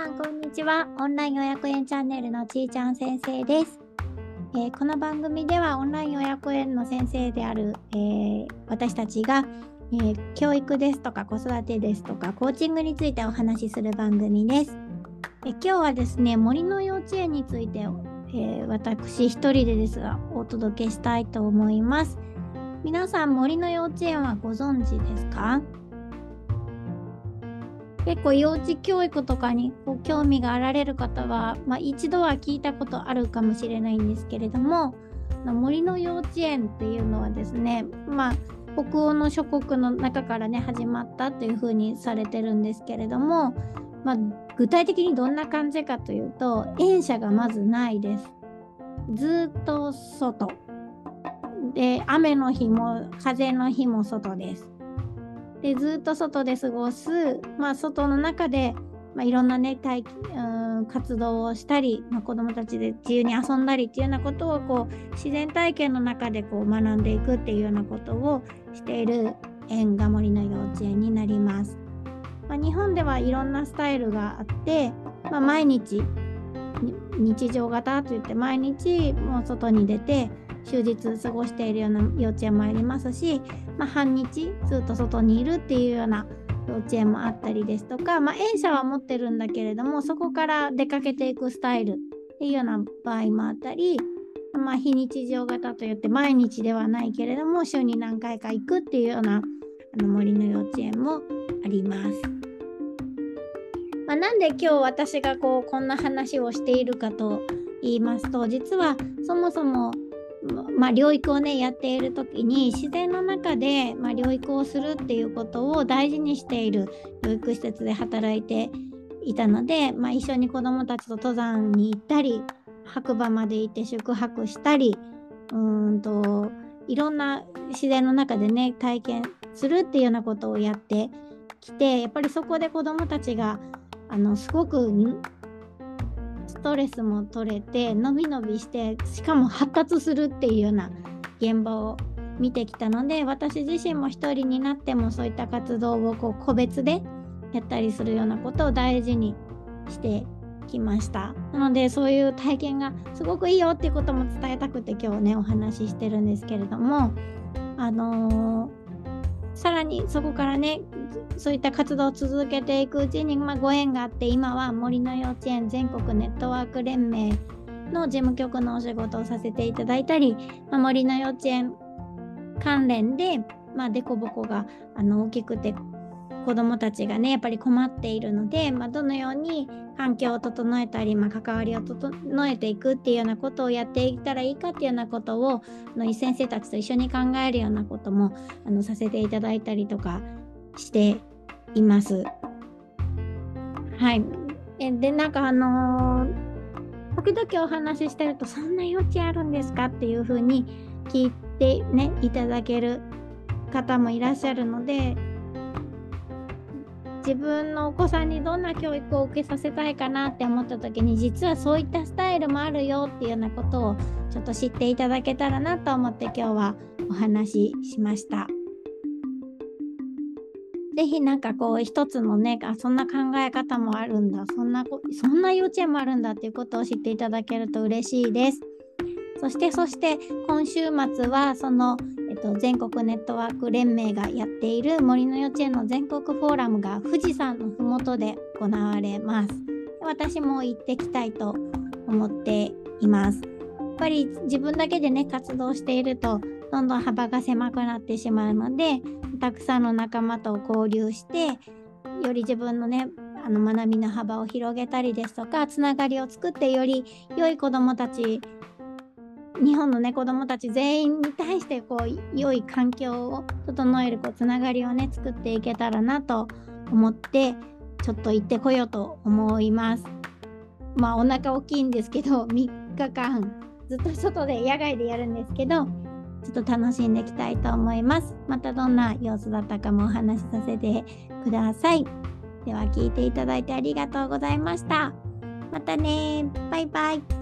さんこんにちは。オンライン予約園チャンネルのちーちゃん先生です、えー、この番組ではオンライン予約園の先生である、えー、私たちが、えー、教育ですとか子育てですとかコーチングについてお話しする番組です、え今日はですね森の幼稚園について、え私一人でですがお届けしたいと思います。皆さん森の幼稚園はご存知ですか？結構幼稚教育とかにこう興味があられる方は、まあ、一度は聞いたことあるかもしれないんですけれども森の幼稚園っていうのはですねまあ北欧の諸国の中からね始まったというふうにされてるんですけれども、まあ、具体的にどんな感じかというと園舎がまずないです。ずっと外で雨の日も風の日も外です。でずっと外で過ごす、まあ、外の中で、まあ、いろんなね体うん活動をしたり、まあ、子どもたちで自由に遊んだりっていうようなことをこう自然体験の中でこう学んでいくっていうようなことをしている縁が森の幼稚園になります。まあ、日本ではいろんなスタイルがあって、まあ、毎日日常型といって毎日もう外に出て終日過ごしているような幼稚園もありますし、まあ、半日ずっと外にいるっていうような幼稚園もあったりですとか、まあ、園舎は持ってるんだけれどもそこから出かけていくスタイルっていうような場合もあったり、まあ、非日常型といって毎日ではないけれども週に何回か行くっていうようなあの森の幼稚園もあります。まあ、なんで今日私がこうこんな話をしているかと言いますと実はそもそもまあ、療育をねやっている時に自然の中で、まあ、療育をするっていうことを大事にしている療育施設で働いていたので、まあ、一緒に子どもたちと登山に行ったり白馬まで行って宿泊したりうんといろんな自然の中でね体験するっていうようなことをやってきてやっぱりそこで子どもたちがあのすごくストレスも取れてのびのびしてしかも発達するっていうような現場を見てきたので私自身も一人になってもそういった活動をこう個別でやったりするようなことを大事にしてきました。なのでそういう体験がすごくいいよっていうことも伝えたくて今日ねお話ししてるんですけれどもあのーさらにそこからねそういった活動を続けていくうちに、まあ、ご縁があって今は森の幼稚園全国ネットワーク連盟の事務局のお仕事をさせていただいたり、まあ、森の幼稚園関連で、まあ、デコボコがあの大きくて子どもたちがねやっぱり困っているので、まあ、どのように環境を整えたり、まあ、関わりを整えていくっていうようなことをやっていったらいいかっていうようなことをあの先生たちと一緒に考えるようなこともあのさせていただいたりとかしています。はい、えでなんかあのー、時々お話ししてるとそんな余地あるんですかっていうふうに聞いてねいただける方もいらっしゃるので自分のお子さんにどんな教育を受けさせたいかなって思った時に実はそういったスタイルもあるよっていうようなことをちょっと知っていただけたらなと思って今日はお話ししました。ぜひなんかこう一つのねあそんな考え方もあるんだそんなそんな幼稚園もあるんだっていうことを知っていただけると嬉しいです。そしてそして今週末はそのと、全国ネットワーク連盟がやっている森の幼稚園の全国フォーラムが富士山の麓で行われます。私も行ってきたいと思っています。やっぱり自分だけでね活動しているとどんどん幅が狭くなってしまうのでたくさんの仲間と交流してより自分のねあの学びの幅を広げたりですとかつながりを作ってより良い子どもたち日本のね子どもたち全員に対してこう良い環境を整えるこうつながりをね作っていけたらなと思ってちょっと行ってこようと思います。まあお腹大きいんですけど3日間ずっと外で野外でやるんですけどちょっと楽しんでいきたいと思います。またどんな様子だったかもお話しさせてください。では聞いていただいてありがとうございました。またねバイバイ。